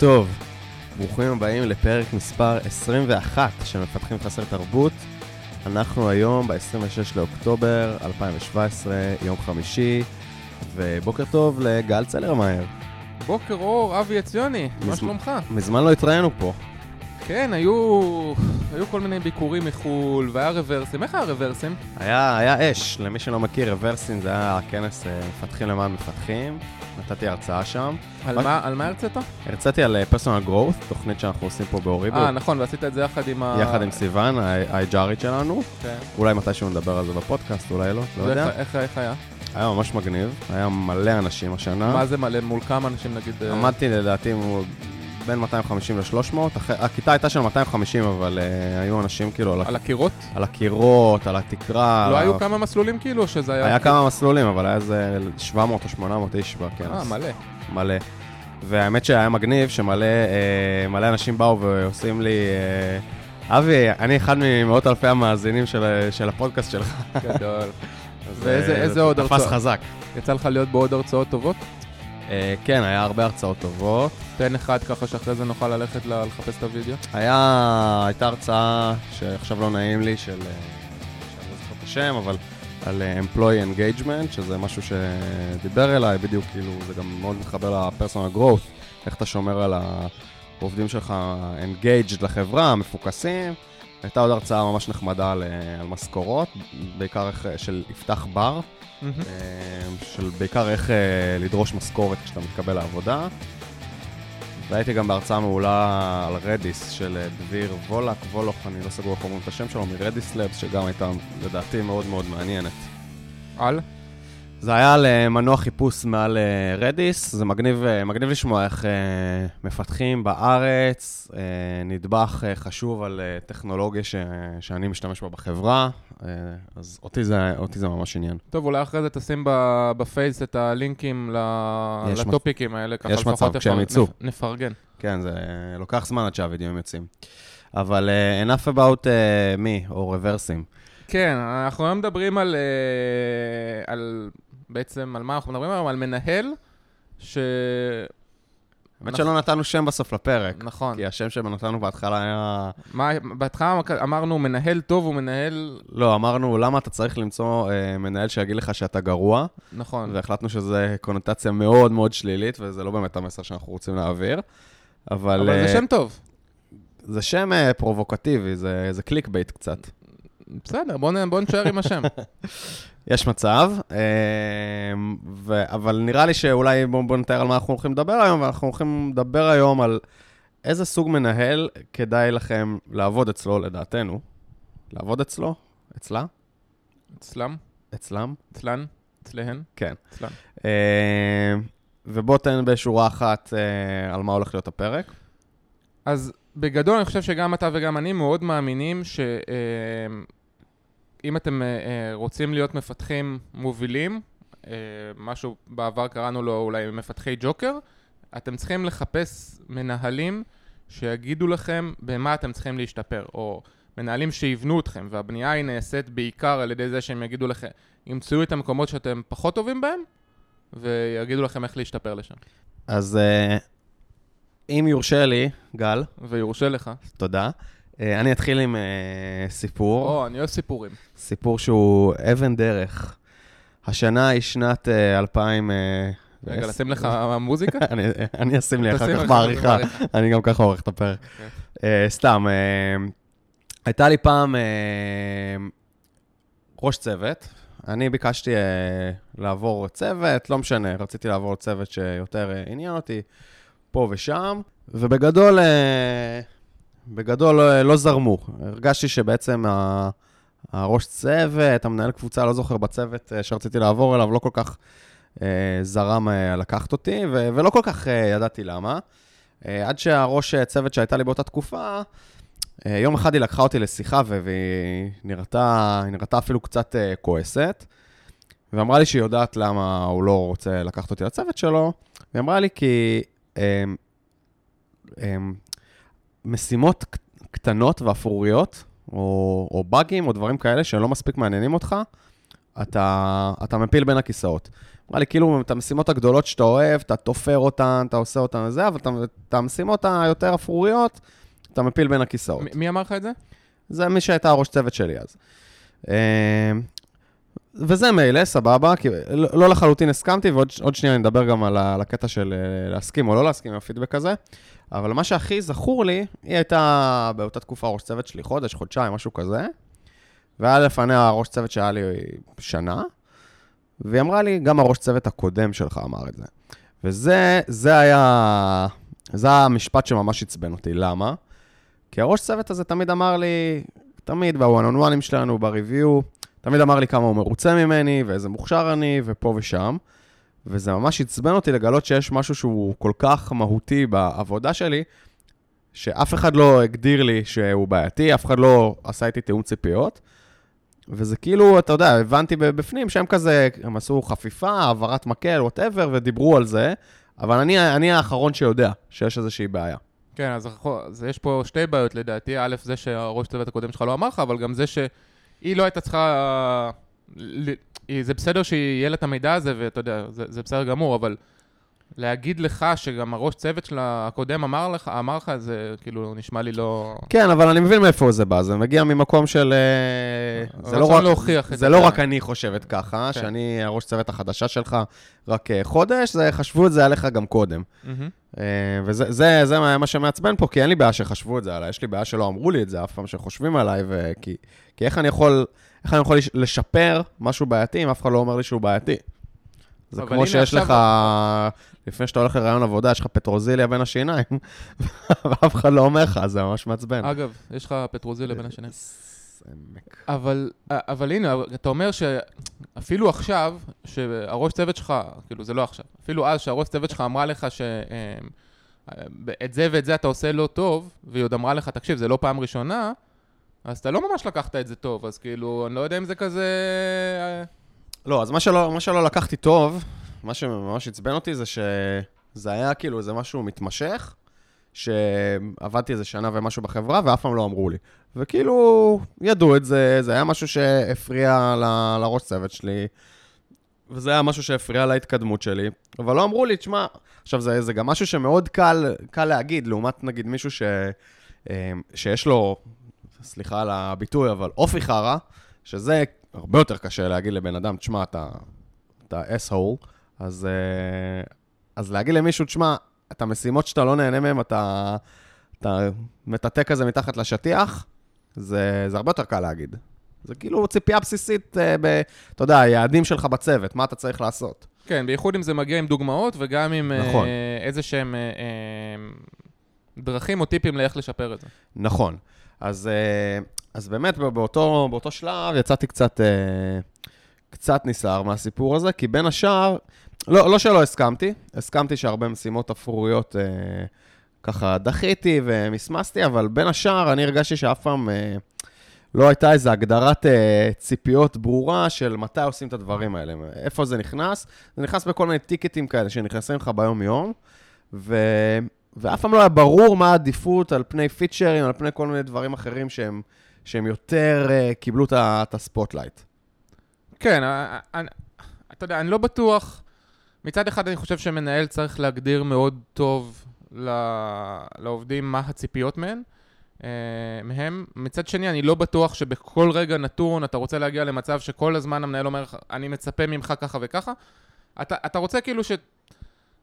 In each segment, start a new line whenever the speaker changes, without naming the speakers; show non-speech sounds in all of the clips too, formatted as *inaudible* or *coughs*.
טוב. ברוכים הבאים לפרק מספר 21 של מפתחים חסר תרבות. אנחנו היום ב-26 לאוקטובר 2017, יום חמישי, ובוקר טוב לגל צלרמייר.
בוקר אור, אבי עציוני, מה שלומך?
מזמן לא התראינו פה.
כן, היו, היו כל מיני ביקורים מחו"ל, והיה רוורסים. איך היה רוורסים?
היה, היה אש, למי שלא מכיר, רוורסין זה היה כנס אה, מפתחים למען מפתחים. נתתי הרצאה שם.
על
רק-
מה, על מה הרצאת?
הרציתי על פרסונל גרואות, תוכנית שאנחנו עושים פה באוריבו,
אה, נכון, ועשית את זה יחד עם ה...
יחד עם סיוון, ה-HRית שלנו.
כן.
אולי מתישהו נדבר על זה בפודקאסט, אולי לא, לא יודע.
ואיך- איך, איך היה?
היה ממש מגניב, היה מלא אנשים השנה.
מה זה מלא? מול כמה אנשים נגיד? אה,
עמדתי לדעתי מול- בין 250 ל-300, הכיתה הייתה של 250, אבל אה, היו אנשים כאילו על
על הקירות?
על הקירות, על התקרה.
לא
על
היו כמה מסלולים כאילו, שזה היה...
היה כמה מסלולים, אבל היה איזה 700 או 800 איש
אה,
בכנס.
מלא.
מלא. והאמת שהיה מגניב, שמלא אה, מלא אנשים באו ועושים לי... אה, אבי, אני אחד ממאות אלפי המאזינים של, של הפודקאסט שלך.
גדול. *laughs* ואיזה-
אה,
עוד
תפס
הרצאות?
חזק.
יצא לך להיות בעוד הרצאות טובות?
אה, כן, היה הרבה הרצאות טובות.
תן אחד ככה שאחרי זה נוכל ללכת לחפש את הוידאו.
היה, הייתה הרצאה שעכשיו לא נעים לי, של, אה, שאני לא זוכר את השם, אבל על אה, Employee Engagement, שזה משהו שדיבר אליי, בדיוק כאילו, זה גם מאוד מתחבר ל-Personal Growth, איך אתה שומר על העובדים שלך Engaged לחברה, מפוקסים. הייתה עוד הרצאה ממש נחמדה על, אה, על משכורות, בעיקר איך, אה, של יפתח בר. אה, של בעיקר איך לדרוש משכורת כשאתה מתקבל לעבודה. והייתי גם בהרצאה מעולה על רדיס של דביר וולק, וולוך, אני לא סגור איך אומרים את השם שלו, מרדיס לבס, שגם הייתה לדעתי מאוד מאוד מעניינת.
על?
זה היה על אה, מנוע חיפוש מעל אה, רדיס, זה מגניב, אה, מגניב לשמוע איך מפתחים בארץ, נדבך חשוב על טכנולוגיה ש, שאני משתמש בה בחברה, אז אותי זה, אותי זה ממש עניין.
טוב, אולי אחרי זה תשים בפייס את הלינקים ל-
יש מצ-
לטופיקים האלה, ככה
יש מצב, כשהם יצאו.
נפ- נפרגן.
כן, זה לוקח זמן עד שהווידאוים יוצאים. אבל enough about me, או רוורסים.
כן, אנחנו היום מדברים על, על... בעצם, על מה אנחנו מדברים היום? על מנהל ש...
האמת שלא נתנו שם בסוף לפרק,
נכון.
כי השם שנתנו בהתחלה היה...
מה, בהתחלה אמרנו מנהל טוב הוא מנהל...
לא, אמרנו, למה אתה צריך למצוא uh, מנהל שיגיד לך שאתה גרוע,
נכון.
והחלטנו שזה קונוטציה מאוד מאוד שלילית, וזה לא באמת המסר שאנחנו רוצים להעביר. אבל,
אבל זה
אה,
שם טוב.
זה שם אה, פרובוקטיבי, זה, זה clickbait קצת.
בסדר, בוא נ- בוא נשאר עם השם. *laughs*
יש מצב, אה, ו... אבל נראה לי שאולי בואו בוא נתאר על מה אנחנו הולכים לדבר היום, ואנחנו הולכים לדבר היום על איזה סוג מנהל כדאי לכם לעבוד אצלו, לדעתנו. לעבוד אצלו? אצלה?
אצלם?
אצלם?
אצלן? אצלהן?
כן.
אצלן.
אה, ובוא תן בשורה אחת אה, על מה הולך להיות הפרק.
אז בגדול אני חושב שגם אתה וגם אני מאוד מאמינים שאם אתם אה, רוצים להיות מפתחים מובילים, אה, משהו בעבר קראנו לו אולי מפתחי ג'וקר, אתם צריכים לחפש מנהלים שיגידו לכם במה אתם צריכים להשתפר, או מנהלים שיבנו אתכם, והבנייה היא נעשית בעיקר על ידי זה שהם יגידו לכם, ימצאו את המקומות שאתם פחות טובים בהם, ויגידו לכם איך להשתפר לשם.
אז אה, אם יורשה לי, גל,
ויורשה לך.
תודה. אה, אני אתחיל עם אה, סיפור.
או, אני אוהב סיפורים.
סיפור שהוא אבן דרך. השנה היא שנת אה, 2000... אה,
רגע. לשים לך מוזיקה? *laughs*
אני, אשים לי אחר כך בעריכה. אני גם ככה עורך את הפרק.
אוקיי.
סתם, הייתה לי פעם ראש צוות, אני ביקשתי לעבור צוות, לא משנה, רציתי לעבור צוות שיותר עניין אותי, פה ושם, ובגדול, בגדול לא, לא זרמו. הרגשתי שבעצם ה- הראש צוות, המנהל קבוצה, לא זוכר, בצוות אה, שרציתי לעבור אליו, לא כל כך אה, זרם אה, לקחת אותי, ו- ולא כל כך אה, ידעתי למה. אה, עד שהראש אה, צוות שהייתה לי באותה תקופה, אה, יום אחד היא לקחה אותי לשיחה והיא נראתה, נראתה אפילו קצת אה, כועסת, ואמרה לי שהיא יודעת למה הוא לא רוצה לקחת אותי לצוות שלו, והיא אמרה לי כי אה, אה, משימות קטנות ואפרוריות, או, או באגים או דברים כאלה שלא מספיק מעניינים אותך, אתה, אתה מפיל בין הכיסאות. אמרה לי, כאילו, את המשימות הגדולות שאתה אוהב, אתה תופר אותן, אתה עושה אותן וזה, אבל את המשימות היותר אפרוריות, אתה מפיל בין הכיסאות.
מ- מי אמר לך את זה?
זה מי שהייתה הראש צוות שלי אז. אה, וזה מילא, סבבה, כי לא לא לחלוטין הסכמתי, ועוד עוד שנייה אני אדבר גם על הקטע של אה, להסכים או לא להסכים עם הפידבק הזה. אבל מה שהכי זכור לי, היא הייתה באותה תקופה ראש צוות שלי חודש, חודשיים, משהו כזה. והיה לפניה ראש צוות שהיה לי שנה, והיא אמרה לי, גם הראש צוות הקודם שלך אמר את זה. וזה זה היה, זה המשפט שממש עצבן אותי. למה? כי הראש צוות הזה תמיד אמר לי, תמיד בוואן און וואנים שלנו, בריוויו, תמיד אמר לי כמה הוא מרוצה ממני, ואיזה מוכשר אני, ופה ושם. וזה ממש עצבן אותי לגלות שיש משהו שהוא כל כך מהותי בעבודה שלי, שאף אחד לא הגדיר לי שהוא בעייתי, אף אחד לא עשה איתי תיאום ציפיות. וזה כאילו, אתה יודע, הבנתי בפנים שהם כזה, הם עשו חפיפה, העברת מקל, וואטאבר, ודיברו על זה, אבל אני, אני האחרון שיודע שיש איזושהי בעיה.
כן, אז, אז יש פה שתי בעיות לדעתי. א', זה שהראש צוות הקודם שלך לא אמר לך, אבל גם זה שהיא לא הייתה צריכה... זה בסדר שיהיה לה את המידע הזה, ואתה יודע, זה, זה בסדר גמור, אבל להגיד לך שגם הראש צוות שלה הקודם אמר לך, אמר לך, זה כאילו נשמע לי לא...
כן, אבל אני מבין מאיפה זה בא, זה מגיע ממקום של... אה, זה לא רק,
להוכיח את
זה. לא רק אני חושבת ככה,
כן.
שאני הראש צוות החדשה שלך רק אה, חודש, זה חשבו את זה עליך גם קודם. אה, וזה זה, זה מה מה שמעצבן פה, כי אין לי בעיה שחשבו את זה עליי, יש לי בעיה שלא אמרו לי את זה אף פעם שחושבים עליי, ו... כי, כי איך אני יכול, איך אני יכול לש- לשפר משהו בעייתי אם אף אחד לא אומר לי שהוא בעייתי? זה כמו שיש לך, לפני שאתה הולך לרעיון עבודה, יש לך פטרוזיליה בין השיניים, *laughs* ואף אחד לא אומר לך, זה ממש מעצבן.
אגב, יש לך פטרוזיליה בין.
סמק.
אבל, אבל הנה, אתה אומר שאפילו עכשיו, שהראש צוות שלך, כאילו זה לא עכשיו, אפילו אז שהראש צוות שלך אמרה לך שאת זה ואת זה אתה עושה לא טוב, והיא עוד אמרה לך, תקשיב, זה לא פעם ראשונה, אז אתה לא ממש לקחת את זה טוב, אז כאילו, אני לא יודע אם זה כזה... אה,
לא, אז מה שלא, מה שלא לקחתי טוב, מה שממש עצבן אותי זה שזה היה כאילו איזה משהו מתמשך, שעבדתי איזה שנה ומשהו בחברה, ואף פעם לא אמרו לי. וכאילו, ידעו את זה, זה היה משהו שהפריע ל- לראש צוות שלי, וזה היה משהו שהפריע להתקדמות שלי, אבל לא אמרו לי, תשמע, עכשיו זה, זה גם משהו שמאוד קל, קל להגיד, לעומת נגיד מישהו ש, אה, שיש לו, סליחה על הביטוי, אבל אופי חרא, שזה הרבה יותר קשה להגיד לבן אדם, תשמע, אתה, אתה אס-הול, אז, אה, אז להגיד למישהו, תשמע, את המשימות שאתה לא נהנה מהן, אתה, אתה מטאטא כזה מתחת לשטיח, זה, זה הרבה יותר קל להגיד. זה כאילו ציפייה בסיסית, אה, ב, אתה יודע, היעדים שלך בצוות, מה אתה צריך לעשות.
כן, בייחוד אם זה מגיע עם דוגמאות, וגם עם
נכון.
אה, איזה שהם אה, דרכים או טיפים לאיך לשפר את זה.
נכון. אז, אה, אז באמת באותו, באותו שלב יצאתי קצת, אה, קצת נסער מהסיפור הזה, כי בין השאר, לא, לא שלא הסכמתי, הסכמתי שהרבה משימות אפרוריות אה, ככה דחיתי ומסמסתי, אבל בין השאר אני הרגשתי שאף פעם לא הייתה איזו הגדרת ציפיות ברורה של מתי עושים את הדברים האלה, איפה זה נכנס. זה נכנס בכל מיני טיקטים כאלה שנכנסים לך ביום-יום, ו... ואף פעם לא היה ברור מה העדיפות על פני פיצ'רים, על פני כל מיני דברים אחרים שהם, שהם יותר אה, קיבלו את ה spotlight.
כן, ה- ה- אתה יודע, אני לא בטוח. מצד אחד אני חושב שמנהל צריך להגדיר מאוד טוב לעובדים מה הציפיות מהם. אה, מהם. מצד שני, אני לא בטוח שבכל רגע נתון אתה רוצה להגיע למצב שכל הזמן המנהל אומר אני מצפה ממך ככה וככה. אתה, אתה רוצה כאילו ש...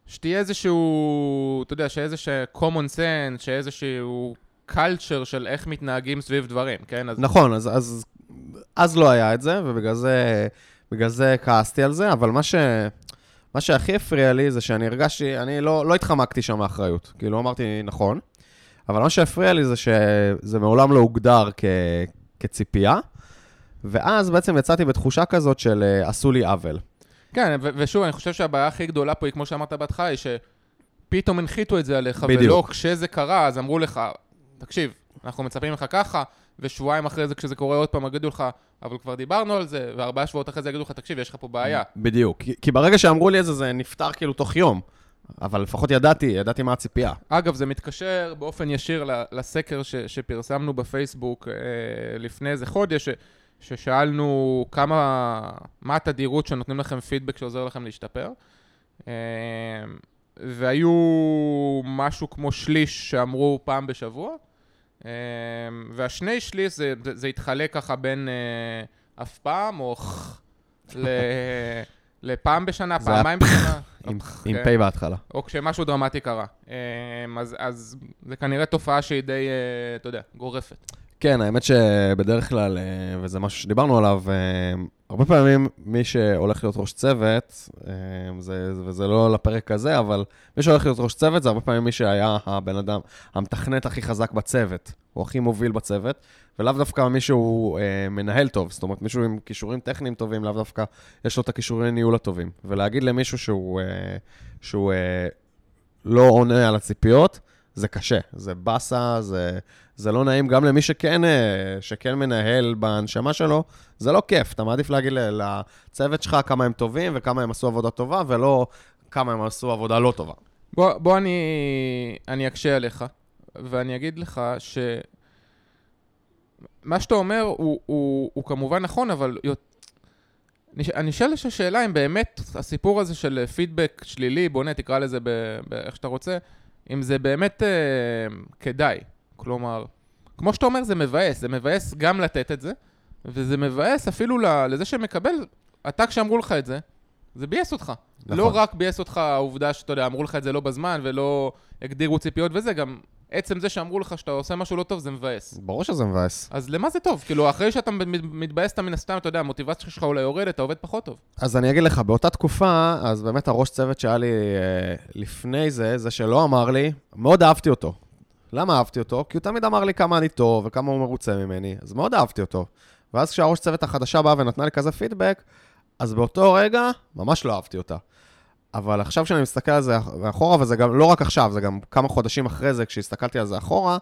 שתהיה איזשהו, אתה יודע, שיהיה איזשהו common sense, שיהיה איזשהו culture של איך מתנהגים סביב דברים, כן? אז
נכון, אז, אז, אז לא היה את זה, ובגלל זה, זה כעסתי על זה, אבל מה, ש, מה שהכי הפריע לי זה שאני הרגשתי, אני לא, לא התחמקתי שם מאחריות. כאילו אמרתי, נכון, אבל מה שהפריע לי זה שזה מעולם לא הוגדר כ, כציפייה, ואז בעצם יצאתי בתחושה כזאת של אה, עשו לי עוול.
כן, ו- ושוב, אני חושב שהבעיה הכי גדולה פה היא, כמו שאמרת בהתחלה, היא שפתאום הנחיתו את זה עליך,
בדיוק.
ולא כשזה קרה, אז אמרו לך, תקשיב, אנחנו מצפים לך ככה, ושבועיים אחרי זה, כשזה קורה עוד פעם, יגידו לך, אבל כבר דיברנו על זה, וארבעה שבועות אחרי זה יגידו לך, תקשיב, יש לך פה בעיה.
בדיוק. כי, כי ברגע שאמרו לי את זה, זה נפתר כאילו תוך יום. אבל לפחות ידעתי, ידעתי מה הציפייה.
אגב, זה מתקשר באופן ישיר לסקר ש- שפרסמנו בפייסבוק אה, לפני איזה חודש, ששאלנו כמה, מה התדירות שנותנים לכם פידבק שעוזר לכם להשתפר. אה, והיו משהו כמו שליש שאמרו פעם בשבוע, אה, והשני שליש זה, זה, זה התחלק ככה בין אה, אף פעם או ל, *laughs* לפעם בשנה, פעמיים בשנה.
עם,
כן.
פ' בהתחלה.
או כשמשהו דרמטי קרה. אז, זה כנראה תופעה שהיא די, אתה יודע, גורפת.
כן, האמת שבדרך כלל, אה, וזה משהו שדיברנו עליו, אה, הרבה פעמים מי שהולך להיות ראש צוות, אה, זה, וזה לא לפרק הזה, אבל מי שהולך להיות ראש צוות זה הרבה פעמים מי שהיה הבן אדם, המתכנת הכי חזק בצוות, או הכי מוביל בצוות, ולאו דווקא מישהו אה, מנהל טוב, זאת אומרת, מישהו עם כישורים טכניים טובים, לאו דווקא יש לו את הכישורי ניהול הטובים. ולהגיד למישהו שהוא, שהוא לא עונה על הציפיות, זה קשה, זה באסה, זה, זה לא נעים גם למי שכן, אה, שכן מנהל בהנשמה שלו, זה לא כיף, אתה מעדיף להגיד לצוות שלך כמה הם טובים וכמה הם עשו עבודה טובה, ולא כמה הם עשו עבודה לא טובה.
בוא, בוא אני, אני אקשה עליך, ואני אגיד לך ש... מה שאתה אומר הוא, הוא, הוא כמובן נכון, אבל אני שואל את השאלה אם באמת הסיפור הזה של פידבק שלילי, בונה, תקרא לזה ב- ב- איך שאתה רוצה, אם זה באמת אה, כדאי. כלומר, כמו שאתה אומר, זה מבאס. זה מבאס גם לתת את זה, וזה מבאס אפילו לזה שמקבל, אתה כשאמרו לך את זה, זה ביאס אותך.
נכון.
לא רק ביאס אותך העובדה שאתה יודע, אמרו לך את זה לא בזמן ולא הגדירו ציפיות וזה, גם עצם זה שאמרו לך שאתה עושה משהו לא טוב זה מבאס.
ברור שזה מבאס.
אז למה זה טוב? כאילו, אחרי שאתה מת- מתבאס, אתה מן הסתם, אתה יודע, המוטיבציה שלך אולי יורדת, אתה עובד פחות טוב.
אז אני אגיד לך, באותה תקופה, אז באמת הראש צוות שהיה לי אה, לפני זה, זה שלא אמר לי, מאוד אהבתי אותו. למה אהבתי אותו? כי הוא תמיד אמר לי כמה אני טוב וכמה הוא מרוצה ממני, אז מאוד אהבתי אותו. ואז כשהראש צוות החדשה באה ונתנה לי כזה פידבק, אז באותו רגע ממש לא אהבתי אותה. אבל עכשיו כשאני מסתכל על זה אחורה, וזה גם לא רק עכשיו, זה גם כמה חודשים אחרי זה, כשהסתכלתי על זה אחורה,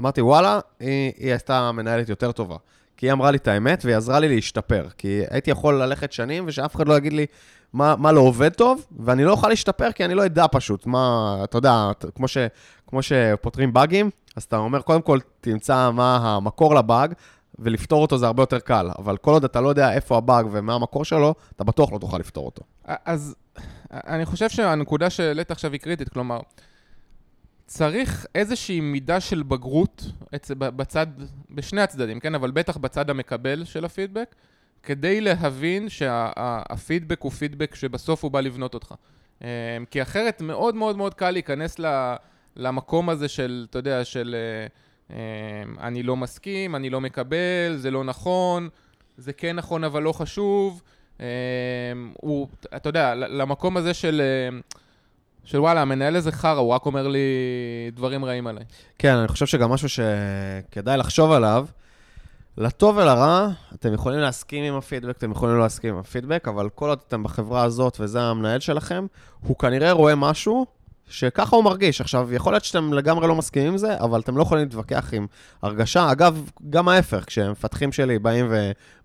אמרתי, וואלה, היא, היא הייתה מנהלת יותר טובה. כי היא אמרה לי את האמת והיא עזרה לי להשתפר. כי הייתי יכול ללכת שנים ושאף אחד לא יגיד לי מה, מה לא עובד טוב, ואני לא אוכל להשתפר כי אני לא אדע פשוט מה, אתה יודע, כמו, ש, כמו שפותרים באגים, אז אתה אומר, קודם כל תמצא מה המקור לבאג, ולפתור אותו זה הרבה יותר קל. אבל כל עוד אתה לא יודע איפה הבאג ומה המקור שלו, אתה בטוח לא תוכל לפתור אותו.
אז אני חושב שהנקודה שהעלית עכשיו היא קריטית, כלומר, צריך איזושהי מידה של בגרות בצד, בשני הצדדים, כן? אבל בטח בצד המקבל של הפידבק, כדי להבין שהפידבק הוא פידבק שבסוף הוא בא לבנות אותך. אה, כי אחרת מאוד מאוד מאוד קל להיכנס למקום הזה של, אתה יודע, של אה, אני לא מסכים, אני לא מקבל, זה לא נכון, זה כן נכון אבל לא חשוב. אה, הוא, אתה יודע, למקום הזה של, אה, של וואלה, המנהל הזה חרא, הוא רק אומר לי דברים רעים עליי.
כן, אני חושב שגם משהו שכדאי לחשוב עליו, לטוב ולרע, אתם יכולים להסכים עם הפידבק, אתם יכולים לא להסכים עם הפידבק, אבל כל עוד אתם בחברה הזאת וזה המנהל שלכם, הוא כנראה רואה משהו שככה הוא מרגיש. עכשיו, יכול להיות שאתם לגמרי לא מסכימים עם זה, אבל אתם לא יכולים להתווכח עם הרגשה. אגב, גם ההפך, כשמפתחים שלי באים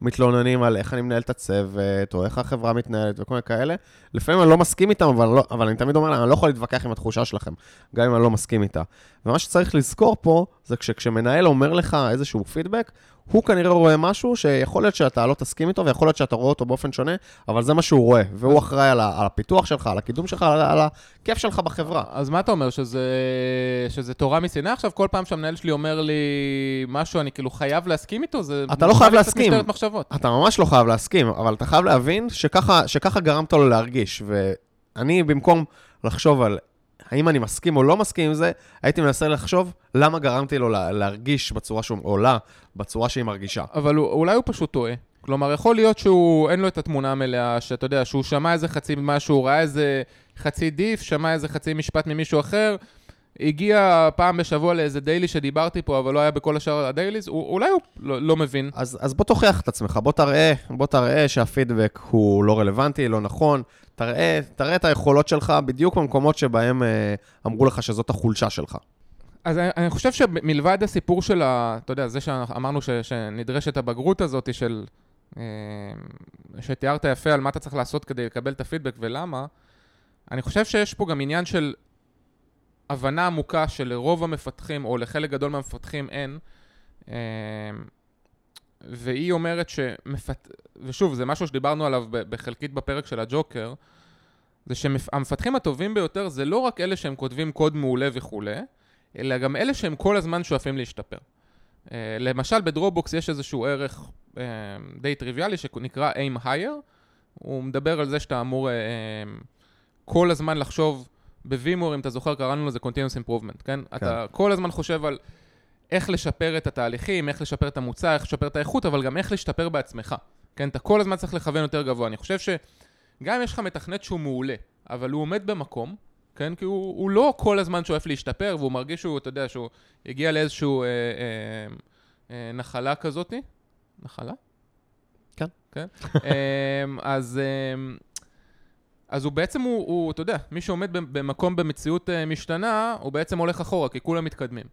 ומתלוננים על איך אני מנהל את הצוות, או איך החברה מתנהלת וכל מיני כאלה, לפעמים אני לא מסכים איתם, אבל, לא, אבל אני תמיד אומר להם, אני לא יכול להתווכח עם התחושה שלכם, גם אם אני לא מסכים איתה. ומה שצריך לזכור פה, זה כשמנהל אומר לך איזשהו פידבק, הוא כנראה רואה משהו שיכול להיות שאתה לא תסכים איתו, ויכול להיות שאתה רואה אותו באופן שונה, אבל זה מה שהוא רואה, והוא אחראי על, על הפיתוח שלך, על הקידום שלך, על, על הכיף שלך בחברה.
אז מה אתה אומר, שזה, שזה תורה מסיני עכשיו? כל פעם שהמנהל שלי אומר לי משהו, אני כאילו חייב להסכים איתו? זה
אתה לא חייב להסכים. אתה ממש לא חייב להסכים, אבל אתה חייב להבין שככה, שככה גרמת לו להרגיש. ואני, במקום לחשוב על האם אני מסכים או לא מסכים עם זה, הייתי מנסה לחשוב למה גרמתי לו לה, להרגיש בצורה שהוא עולה, בצורה שהיא מרגישה.
אבל הוא, אולי הוא פשוט טועה. כלומר, יכול להיות שהוא, אין לו את התמונה המלאה, שאתה יודע, שהוא שמע איזה חצי משהו, ראה איזה חצי דיף, שמע איזה חצי משפט ממישהו אחר, הגיע פעם בשבוע לאיזה דיילי שדיברתי פה, אבל לא היה בכל השאר הדייליז, הוא, אולי הוא לא, לא מבין.
אז, אז בוא תוכיח את עצמך, בוא תראה, בוא תראה שהפידבק הוא לא רלוונטי, לא נכון, תראה, תראה את היכולות שלך בדיוק במקומות שבהם אה, אמרו לך שזאת החולשה שלך.
אז אני, אני חושב שמלבד הסיפור של ה... אתה יודע, זה שאמרנו ש, שנדרשת הבגרות הזאת של... אה, שתיארת יפה על מה אתה צריך לעשות כדי לקבל את הפידבק ולמה, אני חושב שיש פה גם עניין של הבנה עמוקה שלרוב המפתחים, או לחלק גדול מהמפתחים אין, אה, והיא אומרת שמפת... ושוב, זה משהו שדיברנו עליו בחלקית בפרק של הג'וקר, זה שהמפתחים הטובים ביותר זה לא רק אלה שהם כותבים קוד מעולה וכולי, אלא גם אלה שהם כל הזמן שואפים להשתפר. Uh, למשל, בדרובוקס יש איזשהו ערך uh, די טריוויאלי שנקרא aim higher. הוא מדבר על זה שאתה אמור uh, כל הזמן לחשוב בווימור, אם אתה זוכר, קראנו לזה continuous improvement, כן? כן? אתה כל הזמן חושב על איך לשפר את התהליכים, איך לשפר את המוצר, איך לשפר את האיכות, אבל גם איך להשתפר בעצמך. כן? אתה כל הזמן צריך לכוון יותר גבוה. אני חושב שגם אם יש לך מתכנת שהוא מעולה, אבל הוא עומד במקום, כן? כי הוא, הוא לא כל הזמן שואף להשתפר, והוא מרגיש שהוא, אתה יודע, שהוא הגיע לאיזשהו אה, אה, אה, נחלה כזאתי. נחלה?
כן.
כן? *laughs* אה, אז... אה, אז הוא בעצם, הוא, הוא, אתה יודע, מי שעומד במקום במציאות אה, משתנה, הוא בעצם הולך אחורה, כי כולם מתקדמים.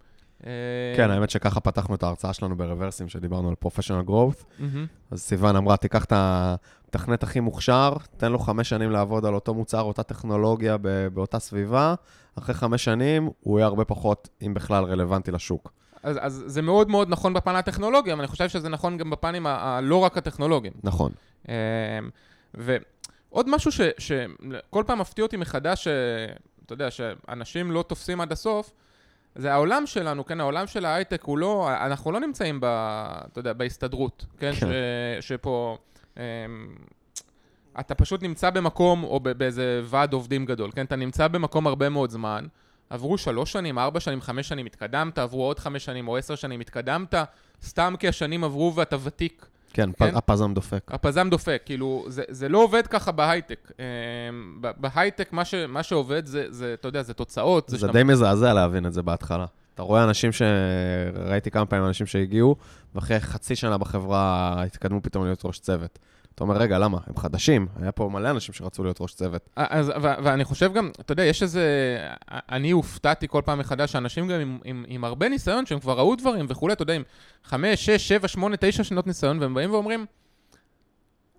אה, כן, האמת שככה פתחנו את ההרצאה שלנו ברוורסים, שדיברנו על פרופשיונל גרowth. אז סיוון אמרה, תיקח את המתכנת הכי מוכשר, תן לו חמש שנים לעבוד על אותו מוצר, אותה טכנולוגיה, באותה סביבה, אחרי חמש שנים הוא יהיה הרבה פחות, אם בכלל, רלוונטי לשוק.
אז, אז זה מאוד מאוד נכון בפן הטכנולוגי, אבל אני חושב שזה נכון גם בפנים הלא רק הטכנולוגיים.
נכון.
אה, ועוד משהו שכל פעם מפתיע אותי מחדש, אתה יודע, שאנשים לא תופסים עד הסוף, זה העולם שלנו, כן, העולם של ההייטק הוא לא, אנחנו לא נמצאים ב... אתה יודע, בהסתדרות, כן, כן. ש, שפה... אמ, אתה פשוט נמצא במקום, או באיזה ועד עובדים גדול, כן? אתה נמצא במקום הרבה מאוד זמן, עברו שלוש שנים, ארבע שנים, חמש שנים, התקדמת, עברו עוד חמש שנים או עשר שנים, התקדמת, סתם כי השנים עברו ואתה ותיק.
כן, כן? הפזם דופק.
הפזם דופק, כאילו, זה, זה לא עובד ככה בהייטק. אמ, בהייטק, מה, ש, מה שעובד זה, זה, אתה יודע, זה תוצאות.
זה, זה די מזעזע להבין את זה בהתחלה. אתה רואה אנשים ש... ראיתי כמה פעמים אנשים שהגיעו, ואחרי חצי שנה בחברה התקדמו פתאום להיות ראש צוות. אתה אומר, רגע, למה? הם חדשים, היה פה מלא אנשים שרצו להיות ראש צוות.
אז, ו- ואני חושב גם, אתה יודע, יש איזה... אני הופתעתי כל פעם מחדש שאנשים גם עם, עם, עם הרבה ניסיון, שהם כבר ראו דברים וכולי, אתה יודע, עם חמש, שש, שבע, שמונה, תשע שנות ניסיון, והם באים ואומרים,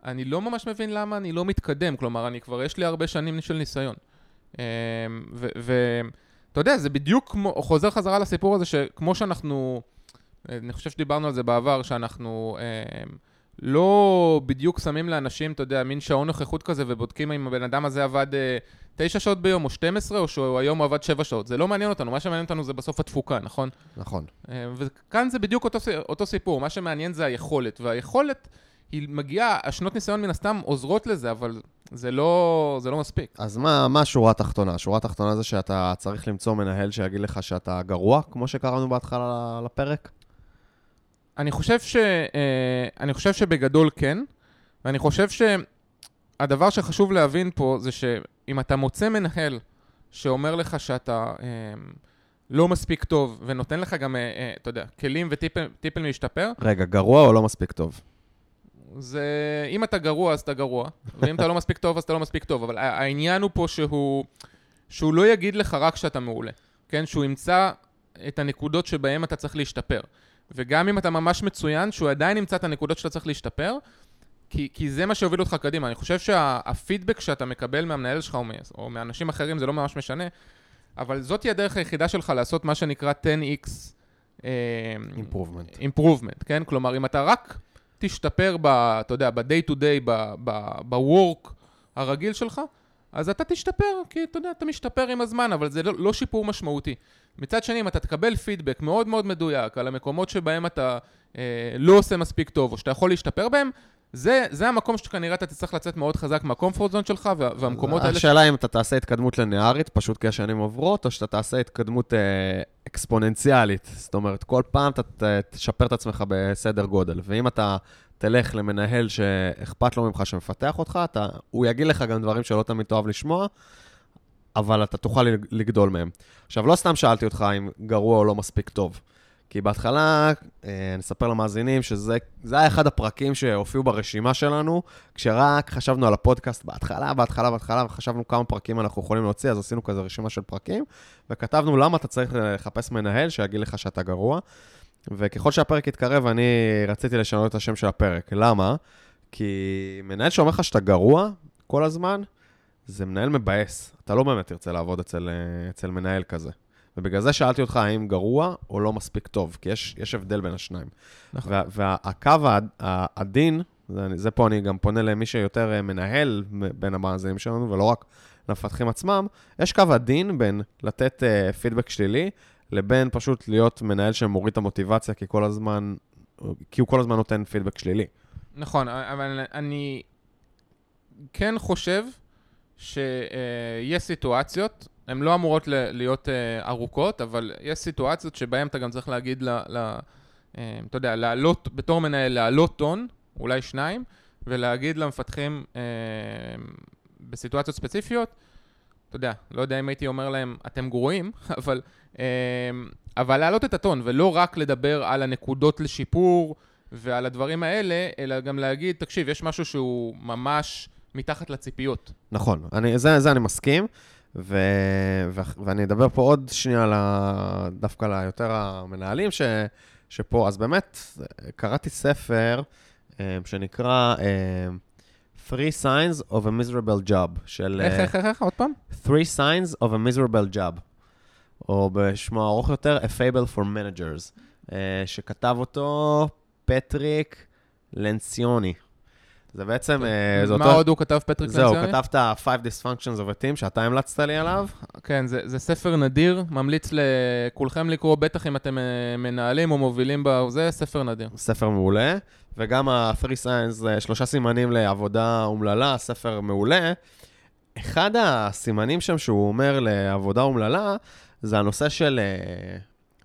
אני לא ממש מבין למה אני לא מתקדם, כלומר, אני כבר, יש לי הרבה שנים של ניסיון. אמ, ואתה יודע, זה בדיוק כמו, חוזר חזרה לסיפור הזה, שכמו שאנחנו, אני חושב שדיברנו על זה בעבר, שאנחנו... לא בדיוק שמים לאנשים, אתה יודע, מין שעון נוכחות כזה, ובודקים אם הבן אדם הזה עבד אה, תשע שעות ביום או 12, או שהוא היום עבד שבע שעות. זה לא מעניין אותנו, מה שמעניין אותנו זה בסוף התפוקה, נכון?
נכון.
אה, וכאן זה בדיוק אותו, אותו סיפור, מה שמעניין זה היכולת, והיכולת... היא מגיעה, השנות ניסיון מן הסתם עוזרות לזה, אבל זה לא, זה לא מספיק.
אז מה, מה השורה התחתונה? השורה התחתונה זה שאתה צריך למצוא מנהל שיגיד לך שאתה גרוע, כמו שקראנו בהתחלה לפרק?
אני חושב, ש, אה, אני חושב שבגדול כן, ואני חושב שהדבר שחשוב להבין פה זה שאם אתה מוצא מנהל שאומר לך שאתה אה, לא מספיק טוב, ונותן לך גם, אה, אתה יודע, כלים וטיפים להשתפר...
רגע, גרוע או לא מספיק טוב?
זה... אם אתה גרוע, אז אתה גרוע, ואם אתה לא מספיק טוב, אז אתה לא מספיק טוב, אבל העניין הוא פה שהוא, שהוא לא יגיד לך רק שאתה מעולה, כן? שהוא ימצא את הנקודות שבהן אתה צריך להשתפר. וגם אם אתה ממש מצוין, שהוא עדיין ימצא את הנקודות שאתה צריך להשתפר, כי, כי זה מה שהוביל אותך קדימה. אני חושב שהפידבק שה, שאתה מקבל מהמנהל שלך או, או מאנשים אחרים, זה לא ממש משנה, אבל זאתי הדרך היחידה שלך לעשות מה שנקרא 10x
אה, improvement.
improvement, כן? כלומר, אם אתה רק תשתפר, ב, אתה יודע, ב-day to day, ב-work הרגיל שלך, אז אתה תשתפר, כי אתה יודע, אתה משתפר עם הזמן, אבל זה לא, לא שיפור משמעותי. מצד שני, אם אתה תקבל פידבק מאוד מאוד מדויק על המקומות שבהם אתה אה, לא עושה מספיק טוב, או שאתה יכול להשתפר בהם, זה, זה המקום שכנראה אתה תצטרך לצאת מאוד חזק מהקומפורט זון שלך, וה, והמקומות האלה...
השאלה ש... אם אתה תעשה התקדמות לינארית, פשוט כי השנים עוברות, או שאתה תעשה התקדמות אה, אקספוננציאלית. זאת אומרת, כל פעם אתה תשפר את עצמך בסדר גודל. ואם אתה תלך למנהל שאכפת לו ממך, שמפתח אותך, אתה, הוא יגיד לך גם דברים שלא תמיד תאהב לשמוע, אבל אתה תוכל לגדול מהם. עכשיו, לא סתם שאלתי אותך אם גרוע או לא מספיק טוב. כי בהתחלה, אה, נספר למאזינים שזה היה אחד הפרקים שהופיעו ברשימה שלנו, כשרק חשבנו על הפודקאסט בהתחלה, בהתחלה, בהתחלה, וחשבנו כמה פרקים אנחנו יכולים להוציא, אז עשינו כזה רשימה של פרקים, וכתבנו למה אתה צריך לחפש מנהל שיגיד לך שאתה גרוע. וככל שהפרק התקרב, אני רציתי לשנות את השם של הפרק. למה? כי מנהל שאומר לך שאתה גרוע כל הזמן, זה מנהל מבאס. אתה לא באמת תרצה לעבוד אצל, אצל מנהל כזה. ובגלל זה שאלתי אותך האם גרוע או לא מספיק טוב, כי יש, יש הבדל בין השניים.
נכון.
וה, והקו העד- העדין, זה, זה פה אני גם פונה למי שיותר אה, מנהל בין המאזינים שלנו, ולא רק למפתחים עצמם, יש קו עדין בין לתת uh, פידבק שלילי, לבין פשוט להיות מנהל שמוריד את המוטיבציה, כי כל הזמן, כי הוא כל הזמן נותן פידבק שלילי.
נכון, אבל אני כן חושב שיש סיטואציות, הן לא אמורות להיות אה, ארוכות, אבל יש סיטואציות שבהן אתה גם צריך להגיד, ל, ל, אה, אתה יודע, לעלות, בתור מנהל, לעלות טון, אולי שניים, ולהגיד למפתחים אה, בסיטואציות ספציפיות, אתה יודע, לא יודע אם הייתי אומר להם, אתם גרועים, *laughs* אבל, אבל להעלות את הטון, ולא רק לדבר על הנקודות לשיפור ועל הדברים האלה, אלא גם להגיד, תקשיב, יש משהו שהוא ממש מתחת לציפיות.
נכון, אני, זה, זה אני מסכים, ו, ו, ואני אדבר פה עוד שנייה על ה, דווקא ליותר המנהלים ש, שפה. אז באמת, קראתי ספר אה, שנקרא אה, Three Signs of a Miserable Job, של...
איך,
אה,
איך, איך, איך, עוד פעם?
Three Signs of a Miserable Job, או בשמו הארוך יותר, A Fable for Managers, שכתב אותו פטריק לנציוני. זה בעצם, אה, זה
מה
אותו...
עוד הוא כתב, פטריק
זהו,
לנציוני?
כתב את ה-Five Dysfunctions of a Team, שאתה המלצת לי עליו.
כן, זה, זה ספר נדיר, ממליץ לכולכם לקרוא, בטח אם אתם אה, מנהלים או מובילים בזה, ספר נדיר.
ספר מעולה. וגם ה-Three Signs, אה, שלושה סימנים לעבודה אומללה, ספר מעולה. אחד הסימנים שם שהוא אומר לעבודה אומללה, זה הנושא של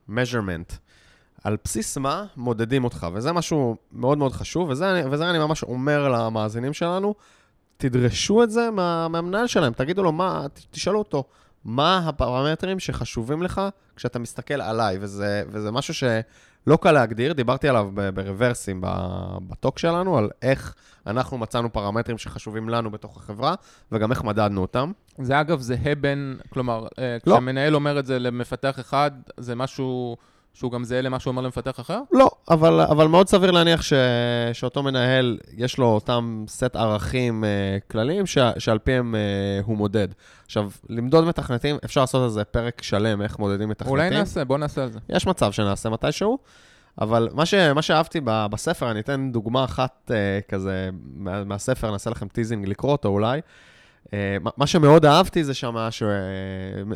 measurement. על בסיס מה מודדים אותך, וזה משהו מאוד מאוד חשוב, וזה, אני- וזה אני ממש אומר למאזינים שלנו, תדרשו את זה מה, מהמנהל שלהם, תגידו לו מה, ת- תשאלו אותו, מה הפרמטרים שחשובים לך כשאתה מסתכל עליי, וזה, וזה משהו שלא קל להגדיר, דיברתי עליו ב- ברוורסים בטוק שלנו, על איך אנחנו מצאנו פרמטרים שחשובים לנו בתוך החברה, וגם איך מדדנו אותם.
זה אגב זהה בין, כלומר, אה,
לא.
כשמנהל אומר את זה למפתח אחד, זה משהו שהוא גם זהה למה שהוא אומר למפתח אחר?
לא, אבל, אבל מאוד סביר להניח ש, שאותו מנהל, יש לו אותם סט ערכים uh, כלליים ש, שעל פיהם uh, הוא מודד. עכשיו, למדוד מתכנתים, אפשר לעשות על זה פרק שלם, איך מודדים מתכנתים.
אולי נעשה, בוא נעשה על זה.
יש מצב שנעשה מתישהו, אבל מה, ש, מה שאהבתי ב, בספר, אני אתן דוגמה אחת אה, כזה מה, מהספר, נעשה לכם teasing לקרוא אותו אולי. מה- מה שמאוד אהבתי זה שם, ש...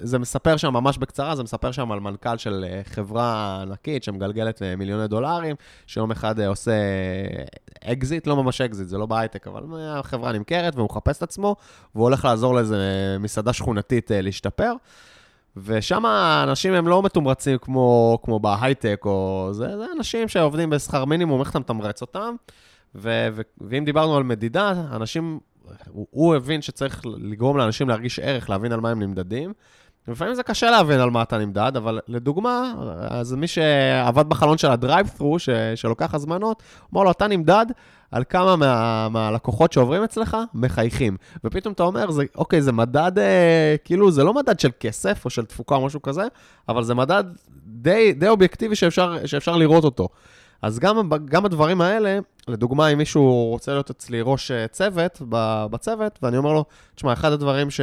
זה מספר שם ממש בקצרה, זה מספר שם על מנכ"ל של אה, חברה ענקית שמגלגלת אה, מיליוני דולרים, שיום אחד אה, עושה אקזיט, לא ממש אקזיט, זה לא בהייטק, אבל אה, החברה נמכרת והוא מחפש את עצמו, והוא הולך לעזור לאיזה אה, מסעדה שכונתית אה, להשתפר. ושם האנשים הם לא מתומרצים כמו, כמו בהייטק, או זה, זה אנשים שעובדים בשכר מינימום, איך אתה מתמרץ אותם? ו, ואם דיברנו על מדידה, אנשים, הוא, הוא הבין שצריך לגרום לאנשים להרגיש ערך, להבין על מה הם נמדדים. לפעמים זה קשה להבין על מה אתה נמדד, אבל לדוגמה, אז מי שעבד בחלון של הדרייב-ת'רו, שלוקח הזמנות, אמר לו, אתה נמדד על כמה מה, מהלקוחות שעוברים אצלך מחייכים. ופתאום אתה אומר, זה, אוקיי, זה מדד, אה, כאילו, זה לא מדד של כסף או של תפוקה או משהו כזה, אבל זה מדד די, די אובייקטיבי שאפשר, שאפשר לראות אותו. אז גם, גם הדברים האלה, לדוגמה, אם מישהו רוצה להיות אצלי ראש אה, צוות בצוות, ואני אומר לו, תשמע, אחד הדברים ש...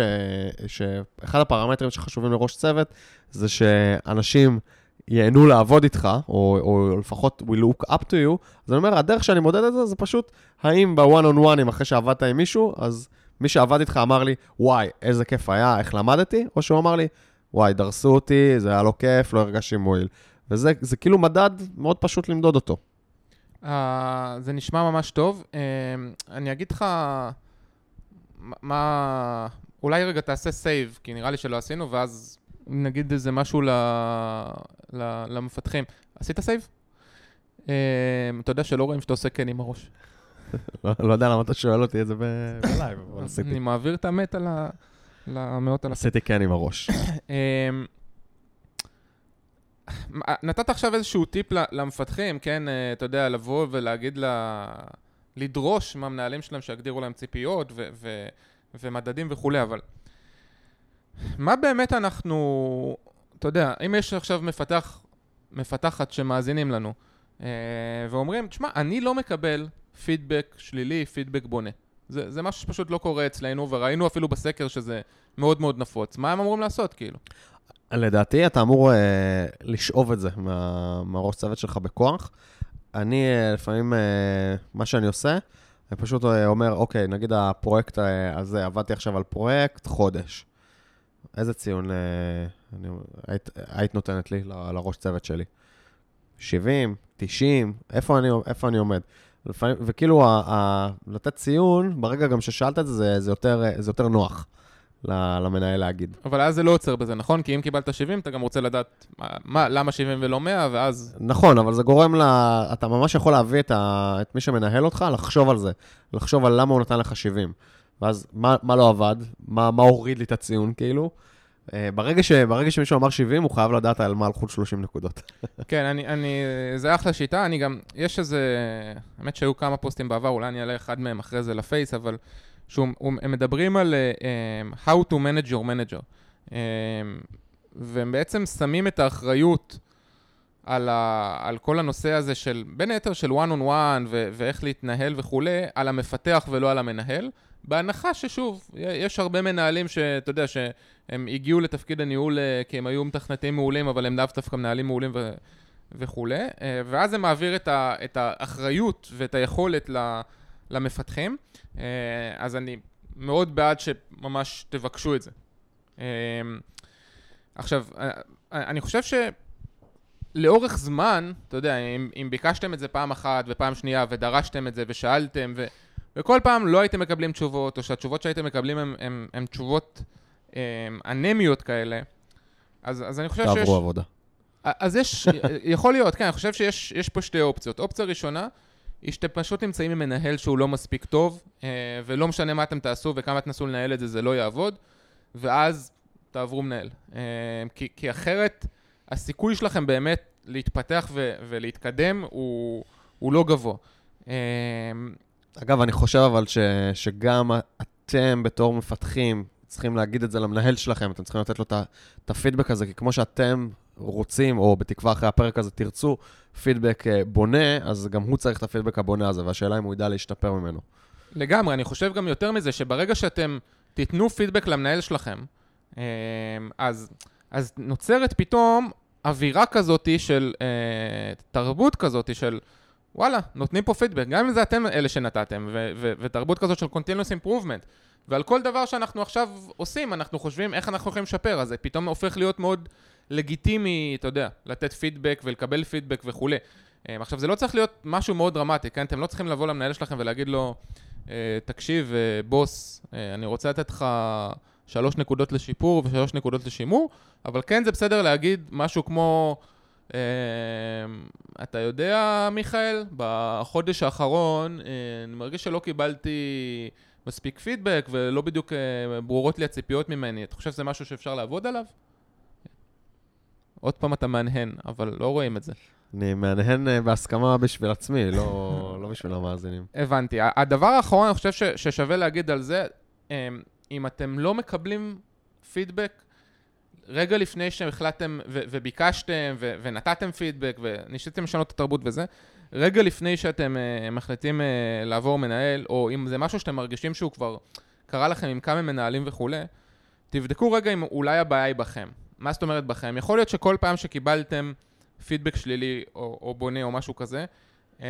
ש... אחד הפרמטרים שחשובים לראש צוות, זה שאנשים ייהנו לעבוד איתך, או, או לפחות will look up to you, אז אני אומר, הדרך שאני מודד את זה, זה פשוט, האם בוואן און וואנים, אחרי שעבדת עם מישהו, אז מי שעבד איתך אמר לי, וואי, איזה כיף היה, איך למדתי, או שהוא אמר לי, וואי, דרסו אותי, זה היה לא כיף, לא הרגשתי מועיל. וזה זה כאילו מדד מאוד פשוט למדוד אותו.
Uh, זה נשמע ממש טוב. Uh, אני אגיד לך מה-. אולי רגע תעשה סייב, כי נראה לי שלא עשינו, ואז נגיד איזה משהו ל... ל... למפתחים. עשית save? Uh, אתה יודע שלא רואים שאתה עושה כן עם הראש. *laughs*
לא, לא יודע למה אתה שואל אותי את זה ב live, אבל עשיתי.
אני מעביר את המת על ה... למאות אלפים.
עשיתי כן עם הראש. *coughs*
אמ, נתת עכשיו איזשהו טיפ למפתחים, כן? אה, אתה יודע, לבוא ולהגיד ל... לדרוש מהמנהלים שלהם שיגדירו להם ציפיות ו- ו- ומדדים וכולי, אבל מה באמת אנחנו... אתה יודע, אם יש עכשיו מפתח, מפתחת שמאזינים לנו, אה, ואומרים, תשמע, אני לא מקבל פידבק שלילי, פידבק בונה. זה, זה משהו שפשוט לא קורה אצלנו, וראינו אפילו בסקר שזה מאוד מאוד נפוץ. מה הם אמורים לעשות, כאילו?
לדעתי, אתה אמור אה, לשאוב את זה מה, מהראש צוות שלך בכוח. אני, אה, לפעמים, אה, מה שאני עושה, אני פשוט אה, אומר, אוקיי, נגיד הפרויקט אה, הזה, עבדתי עכשיו על פרויקט, חודש. איזה ציון אה, אני, היית, היית נותנת לי ל- לראש צוות שלי? 70, 90, איפה אני, איפה אני עומד? לפעמים, וכאילו, ה, ה, לתת ציון, ברגע גם ששאלת את זה, זה, זה, יותר, זה יותר נוח למנהל להגיד.
אבל אז זה לא עוצר בזה, נכון? כי אם קיבלת 70, אתה גם רוצה לדעת מה, מה, למה 70 ולא 100, ואז...
נכון, אבל זה גורם ל... אתה ממש יכול להביא את, ה... את מי שמנהל אותך, לחשוב על זה. לחשוב על למה הוא נתן לך 70. ואז מה, מה לא עבד? מה, מה הוריד לי את הציון, כאילו? אה, ברגע, ש... ברגע שמישהו אמר 70, הוא חייב לדעת על מה הלכו 30 נקודות. *laughs*
כן, אני, אני, זה אחלה שיטה, אני גם, יש איזה, האמת שהיו כמה פוסטים בעבר, אולי אני אעלה אחד מהם אחרי זה לפייס, אבל שהוא, הוא, הם מדברים על uh, how to manage your manager. Um, והם בעצם שמים את האחריות על, ה, על כל הנושא הזה של, בין היתר של one on one ואיך להתנהל וכולי, על המפתח ולא על המנהל. בהנחה ששוב, יש הרבה מנהלים שאתה יודע, שהם הגיעו לתפקיד הניהול אה, כי הם היו מתכנתים מעולים, אבל הם לאו דווקא מנהלים מעולים ו... וכולי, אה, ואז זה מעביר את, ה... את האחריות ואת היכולת ל... למפתחים, אה, אז אני מאוד בעד שממש תבקשו את זה. עכשיו, אני חושב שלאורך זמן, אתה יודע, אם, אם ביקשתם את זה פעם אחת ופעם שנייה ודרשתם את זה ושאלתם, ו... וכל פעם לא הייתם מקבלים תשובות, או שהתשובות שהייתם מקבלים הן תשובות הם, אנמיות כאלה, אז, אז אני חושב שיש...
תעברו עבודה.
אז יש, *laughs* יכול להיות, כן, אני חושב שיש פה שתי אופציות. אופציה ראשונה, היא שאתם פשוט נמצאים עם מנהל שהוא לא מספיק טוב, אה, ולא משנה מה אתם תעשו וכמה תנסו לנהל את זה, זה לא יעבוד, ואז תעברו מנהל. אה, כי, כי אחרת, הסיכוי שלכם באמת להתפתח ו, ולהתקדם הוא, הוא לא גבוה. אה,
אגב, אני חושב אבל ש, שגם אתם בתור מפתחים צריכים להגיד את זה למנהל שלכם, אתם צריכים לתת לו את הפידבק הזה, כי כמו שאתם רוצים, או בתקווה אחרי הפרק הזה תרצו פידבק בונה, אז גם הוא צריך את הפידבק הבונה הזה, והשאלה אם הוא ידע להשתפר ממנו.
לגמרי, אני חושב גם יותר מזה, שברגע שאתם תיתנו פידבק למנהל שלכם, אז, אז נוצרת פתאום אווירה כזאת של, תרבות כזאת של, וואלה, נותנים פה פידבק, גם אם זה אתם אלה שנתתם, ו- ו- ותרבות כזאת של continuous improvement. ועל כל דבר שאנחנו עכשיו עושים, אנחנו חושבים איך אנחנו יכולים לשפר, אז זה פתאום הופך להיות מאוד לגיטימי, אתה יודע, לתת פידבק ולקבל פידבק וכולי. עכשיו, זה לא צריך להיות משהו מאוד דרמטי, כן? אתם לא צריכים לבוא למנהל שלכם ולהגיד לו, תקשיב, בוס, אני רוצה לתת לך שלוש נקודות לשיפור ושלוש נקודות לשימור, אבל כן זה בסדר להגיד משהו כמו... אתה יודע, מיכאל, בחודש האחרון אני מרגיש שלא קיבלתי מספיק פידבק ולא בדיוק ברורות לי הציפיות ממני. אתה חושב שזה משהו שאפשר לעבוד עליו? עוד פעם אתה מהנהן, אבל לא רואים את זה.
אני מהנהן בהסכמה בשביל עצמי, לא, לא בשביל המאזינים.
הבנתי. הדבר האחרון, אני חושב ש, ששווה להגיד על זה, אם אתם לא מקבלים פידבק, רגע לפני שהחלטתם ו- וביקשתם ו- ונתתם פידבק וניסיתם לשנות את התרבות וזה, רגע לפני שאתם uh, מחליטים uh, לעבור מנהל, או אם זה משהו שאתם מרגישים שהוא כבר קרה לכם עם כמה מנהלים וכולי, תבדקו רגע אם אולי הבעיה היא בכם. מה זאת אומרת בכם? יכול להיות שכל פעם שקיבלתם פידבק שלילי או, או בונה או משהו כזה, um,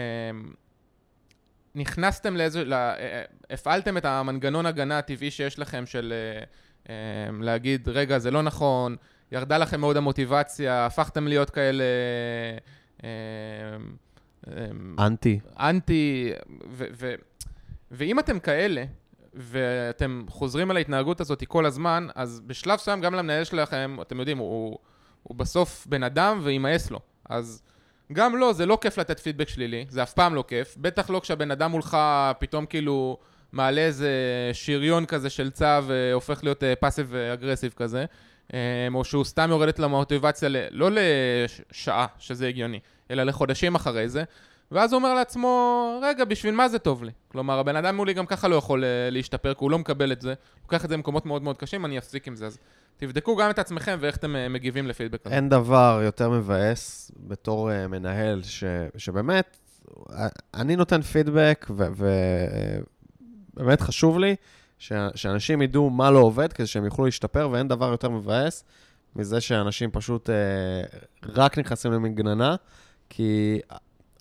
נכנסתם לאיזה, לה, הפעלתם את המנגנון הגנה הטבעי שיש לכם של... Uh, להגיד, רגע, זה לא נכון, ירדה לכם מאוד המוטיבציה, הפכתם להיות כאלה...
אנטי.
אנטי, ו- ו- ואם אתם כאלה, ואתם חוזרים על ההתנהגות הזאת כל הזמן, אז בשלב מסוים גם למנהל שלכם, אתם יודעים, הוא, הוא בסוף בן אדם וימאס לו. אז גם לא, זה לא כיף לתת פידבק שלילי, זה אף פעם לא כיף. בטח לא כשהבן אדם מולך פתאום כאילו... מעלה איזה שריון כזה של צו והופך להיות פאסיב אגרסיב כזה, או שהוא סתם יורד את המוטיבציה ל... לא לשעה, שזה הגיוני, אלא לחודשים אחרי זה, ואז הוא אומר לעצמו, רגע, בשביל מה זה טוב לי? כלומר, הבן אדם מולי גם ככה לא יכול להשתפר, כי הוא לא מקבל את זה, הוא לוקח את זה למקומות מאוד מאוד קשים, אני אפסיק עם זה, אז תבדקו גם את עצמכם ואיך אתם מגיבים לפידבק.
אין דבר יותר מבאס בתור מנהל, ש... שבאמת, אני נותן פידבק, ו... ו... באמת חשוב לי ש- שאנשים ידעו מה לא עובד, כדי שהם יוכלו להשתפר, ואין דבר יותר מבאס מזה שאנשים פשוט אה, רק נכנסים למגננה, כי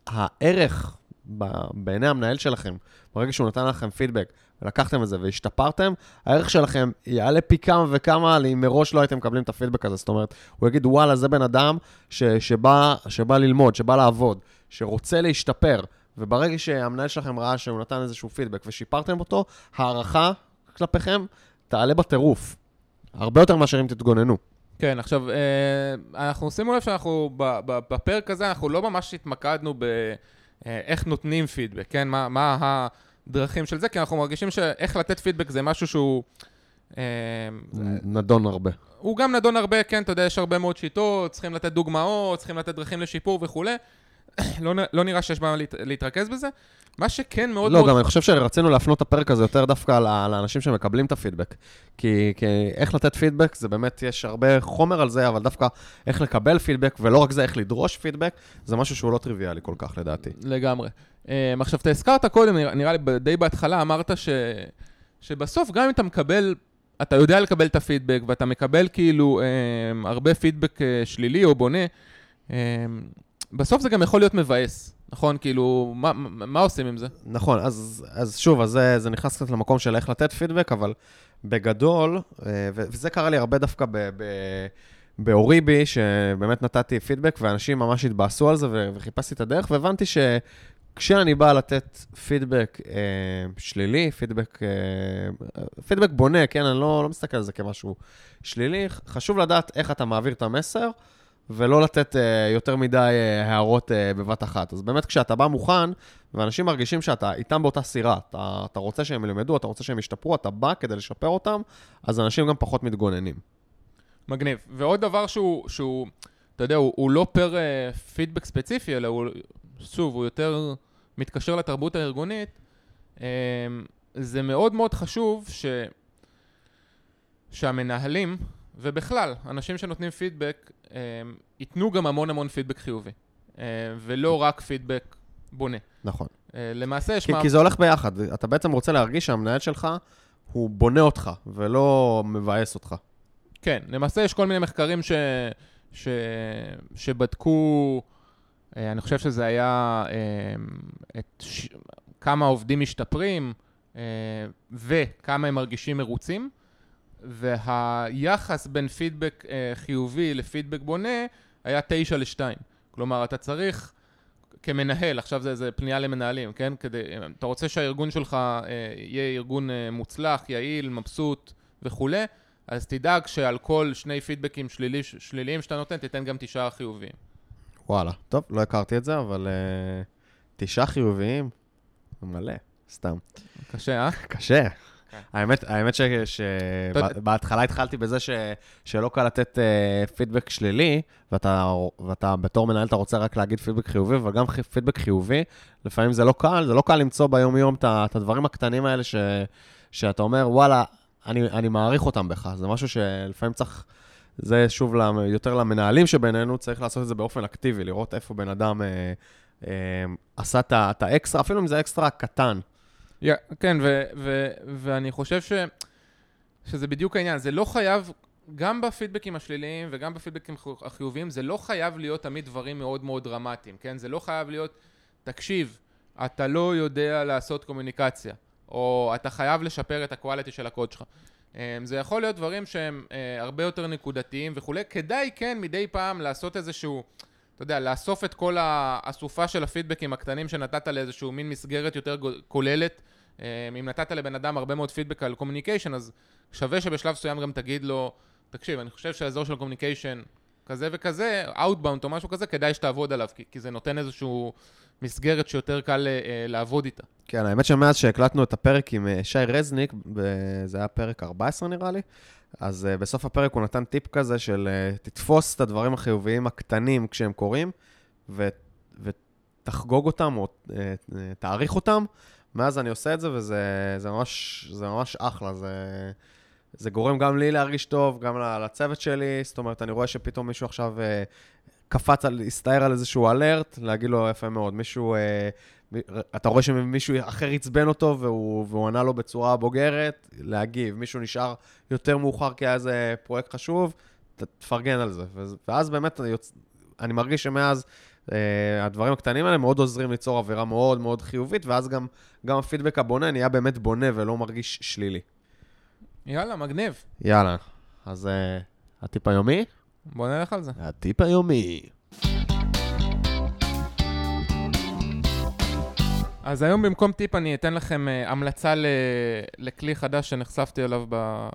הערך ב- בעיני המנהל שלכם, ברגע שהוא נתן לכם פידבק ולקחתם את זה והשתפרתם, הערך שלכם יעלה פי כמה וכמה אם מראש לא הייתם מקבלים את הפידבק הזה. זאת אומרת, הוא יגיד, וואלה, זה בן אדם ש- שבא, שבא ללמוד, שבא לעבוד, שרוצה להשתפר, וברגע שהמנהל שלכם ראה שהוא נתן איזשהו פידבק ושיפרתם אותו, הערכה כלפיכם תעלה בטירוף. הרבה יותר מאשר אם תתגוננו.
כן, עכשיו, אה, אנחנו שימו לב שאנחנו, בפרק הזה, אנחנו לא ממש התמקדנו באיך נותנים פידבק, כן? מה, מה הדרכים של זה, כי אנחנו מרגישים שאיך לתת פידבק זה משהו שהוא... אה,
נדון הרבה.
הוא גם נדון הרבה, כן, אתה יודע, יש הרבה מאוד שיטות, צריכים לתת דוגמאות, צריכים לתת דרכים לשיפור וכולי. *coughs* לא, לא נראה שיש בעיה להת, להתרכז בזה. מה שכן מאוד
לא,
מאוד...
גם אני חושב שרצינו להפנות את הפרק הזה יותר דווקא לאנשים שמקבלים את הפידבק. כי, כי איך לתת פידבק, זה באמת, יש הרבה חומר על זה, אבל דווקא איך לקבל פידבק, ולא רק זה, איך לדרוש פידבק, זה משהו שהוא לא טריוויאלי כל כך, לדעתי.
לגמרי. Um, עכשיו, אתה הזכרת קודם, נראה, נראה לי ב- די בהתחלה, אמרת ש, שבסוף גם אם אתה מקבל, אתה יודע לקבל את הפידבק, ואתה מקבל כאילו um, הרבה פידבק uh, שלילי או בונה, um, בסוף זה גם יכול להיות מבאס, נכון? כאילו, מה, מה, עושים עם זה?
נכון, אז, אז שוב, אז זה, זה נכנס קצת למקום של איך לתת פידבק, אבל בגדול, אה, וזה קרה לי הרבה דווקא ב... ב באוריבי, שבאמת נתתי פידבק, ואנשים ממש התבאסו על זה, וחיפשתי את הדרך, והבנתי שכשאני בא לתת פידבק אה, שלילי, פידבק, אה, פידבק בונה, כן, אני לא, לא מסתכל על זה כמשהו שלילי, חשוב לדעת איך אתה מעביר את המסר, ולא לתת אה, יותר מדי אה, הערות אה, בבת אחת. אז באמת, כשאתה בא מוכן, ואנשים מרגישים שאתה איתם באותה סירה, אתה, אתה רוצה שהם ילמדו, אתה רוצה שהם ישתפרו, אתה בא כדי לשפר אותם, אז אנשים גם פחות מתגוננים.
מגניב. ועוד דבר שהוא, שהוא אתה יודע, הוא, הוא לא פר uh, פידבק ספציפי, אלא הוא, שוב, הוא יותר מתקשר לתרבות הארגונית. Um, זה מאוד מאוד חשוב ש, שהמנהלים, ובכלל, אנשים שנותנים פידבק, um, ייתנו גם המון המון פידבק חיובי. Uh, ולא רק פידבק בונה.
נכון.
Uh, למעשה יש...
כי,
מה-
כי זה הולך ביחד. אתה בעצם רוצה להרגיש שהמנהל שלך, הוא בונה אותך, ולא מבאס אותך.
כן, למעשה יש כל מיני מחקרים ש... ש... שבדקו, אה, אני חושב שזה היה אה, את ש... כמה העובדים משתפרים אה, וכמה הם מרגישים מרוצים, והיחס בין פידבק אה, חיובי לפידבק בונה היה 9 ל-2. כלומר, אתה צריך כמנהל, עכשיו זה, זה פנייה למנהלים, כן? כדי, אתה רוצה שהארגון שלך אה, יהיה ארגון אה, מוצלח, יעיל, מבסוט וכולי, אז תדאג שעל כל שני פידבקים שלילי, שליליים שאתה נותן, תיתן גם תשעה חיוביים.
וואלה. טוב, לא הכרתי את זה, אבל uh, תשעה חיוביים, מלא, סתם.
קשה, אה?
קשה.
כן.
האמת, האמת שבהתחלה התחלתי בזה ש, שלא קל לתת uh, פידבק שלילי, ואתה, ואתה בתור מנהל אתה רוצה רק להגיד פידבק חיובי, אבל גם פידבק חיובי, לפעמים זה לא קל, זה לא קל למצוא ביום-יום את הדברים הקטנים האלה ש, שאתה אומר, וואלה, אני, אני מעריך אותם בך. זה משהו שלפעמים צריך, זה שוב יותר למנהלים שבינינו, צריך לעשות את זה באופן אקטיבי, לראות איפה בן אדם אה, אה, עשה את האקסטרה, אפילו אם זה אקסטרה קטן.
Yeah, כן, ו- ו- ואני חושב ש- שזה בדיוק העניין. זה לא חייב, גם בפידבקים השליליים וגם בפידבקים החי- החיוביים, זה לא חייב להיות תמיד דברים מאוד מאוד דרמטיים, כן? זה לא חייב להיות, תקשיב, אתה לא יודע לעשות קומוניקציה, או אתה חייב לשפר את הקואליטי של הקוד שלך. אמ, זה יכול להיות דברים שהם אה, הרבה יותר נקודתיים וכולי. כדאי, כן, מדי פעם לעשות איזשהו... אתה יודע, לאסוף את כל האסופה של הפידבקים הקטנים שנתת לאיזשהו מין מסגרת יותר כוללת. אה, אם נתת לבן אדם הרבה מאוד פידבק על communication, אז שווה שבשלב מסוים גם תגיד לו, תקשיב, אני חושב שהאזור של communication כזה וכזה, Outbound או משהו כזה, כדאי שתעבוד עליו, כי, כי זה נותן איזשהו מסגרת שיותר קל אה, אה, לעבוד איתה.
כן, האמת שמאז שהקלטנו את הפרק עם אה, שי רזניק, זה היה פרק 14 נראה לי, אז uh, בסוף הפרק הוא נתן טיפ כזה של uh, תתפוס את הדברים החיוביים הקטנים כשהם קורים, ו- ותחגוג אותם או uh, תעריך אותם. מאז אני עושה את זה, וזה זה ממש, זה ממש אחלה. זה, זה גורם גם לי להרגיש טוב, גם לצוות שלי. זאת אומרת, אני רואה שפתאום מישהו עכשיו uh, קפץ, על, הסתער על איזשהו אלרט, להגיד לו יפה מאוד. מישהו uh, אתה רואה שמישהו אחר עצבן אותו והוא, והוא ענה לו בצורה בוגרת, להגיב. מישהו נשאר יותר מאוחר כי היה איזה פרויקט חשוב, תפרגן על זה. ואז באמת אני, יוצ... אני מרגיש שמאז uh, הדברים הקטנים האלה מאוד עוזרים ליצור אווירה מאוד מאוד חיובית, ואז גם, גם הפידבק הבונה נהיה באמת בונה ולא מרגיש שלילי.
יאללה, מגניב.
יאללה, אז uh, הטיפ היומי?
בוא נלך על זה.
הטיפ היומי.
אז היום במקום טיפ אני אתן לכם uh, המלצה ל... לכלי חדש שנחשפתי אליו ב...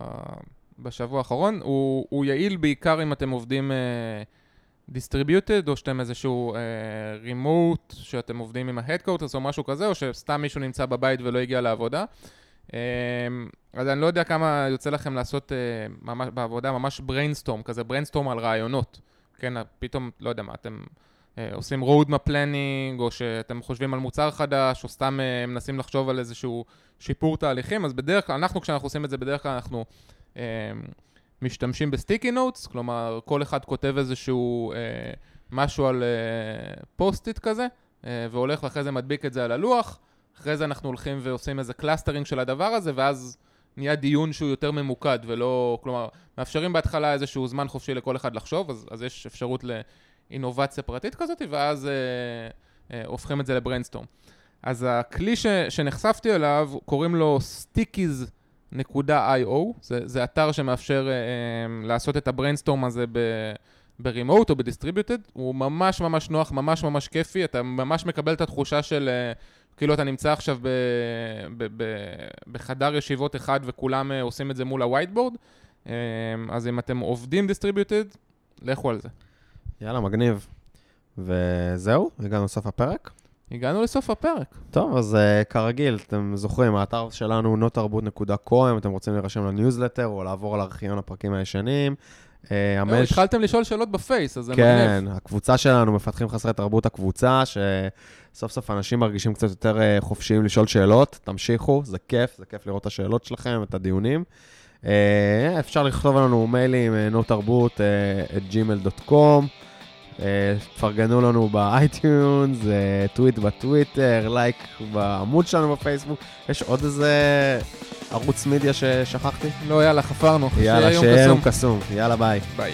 בשבוע האחרון. הוא, הוא יעיל בעיקר אם אתם עובדים uh, distributed, או שאתם איזשהו uh, remote, שאתם עובדים עם ה-headquarters או משהו כזה, או שסתם מישהו נמצא בבית ולא הגיע לעבודה. Uh, אז אני לא יודע כמה יוצא לכם לעשות uh, ממש, בעבודה ממש brainstorm, כזה brainstorm על רעיונות. כן, פתאום, לא יודע מה, אתם... אה, עושים roadmap planning, או שאתם חושבים על מוצר חדש, או סתם אה, מנסים לחשוב על איזשהו שיפור תהליכים, אז בדרך כלל, אנחנו כשאנחנו עושים את זה, בדרך כלל אנחנו אה, משתמשים ב sticky notes, כלומר, כל אחד כותב איזשהו אה, משהו על אה, פוסט-איט כזה, אה, והולך ואחרי זה מדביק את זה על הלוח, אחרי זה אנחנו הולכים ועושים איזה clustering של הדבר הזה, ואז נהיה דיון שהוא יותר ממוקד, ולא, כלומר, מאפשרים בהתחלה איזשהו זמן חופשי לכל אחד לחשוב, אז, אז יש אפשרות ל... אינובציה פרטית כזאת, ואז אה, אה, הופכים את זה ל brainstorm. אז הכלי ש, שנחשפתי אליו, קוראים לו stickies.io, זה, זה אתר שמאפשר אה, אה, לעשות את ה brainstorm הזה ב... ב remote או ב distributed, הוא ממש ממש נוח, ממש ממש כיפי, אתה ממש מקבל את התחושה של אה, כאילו אתה נמצא עכשיו ב, ב, ב, בחדר ישיבות אחד וכולם אה, עושים את זה מול ה whiteboard, אז אם אתם עובדים distributed, לכו על זה.
יאללה, מגניב. וזהו, הגענו לסוף הפרק.
הגענו לסוף הפרק.
טוב, אז uh, כרגיל, אתם זוכרים, האתר שלנו notarbut.co, אם אתם רוצים להירשם לניוזלטר או לעבור על ארכיון הפרקים הישנים.
Uh, המייל... התחלתם לשאול שאלות בפייס, אז זה
כן, מגניב. כן, הקבוצה שלנו, מפתחים חסרי תרבות הקבוצה, שסוף סוף אנשים מרגישים קצת יותר uh, חופשיים לשאול שאלות. תמשיכו, זה כיף, זה כיף לראות את השאלות שלכם, את הדיונים. Uh, אפשר לכתוב לנו מיילים, notarbut at gmail.com. תפרגנו לנו באייטיונס, טוויט בטוויטר, לייק בעמוד שלנו בפייסבוק. יש עוד איזה ערוץ מידיה ששכחתי?
לא, יאללה, חפרנו.
יאללה, שיהיה יום קסום. יאללה, ביי.
ביי.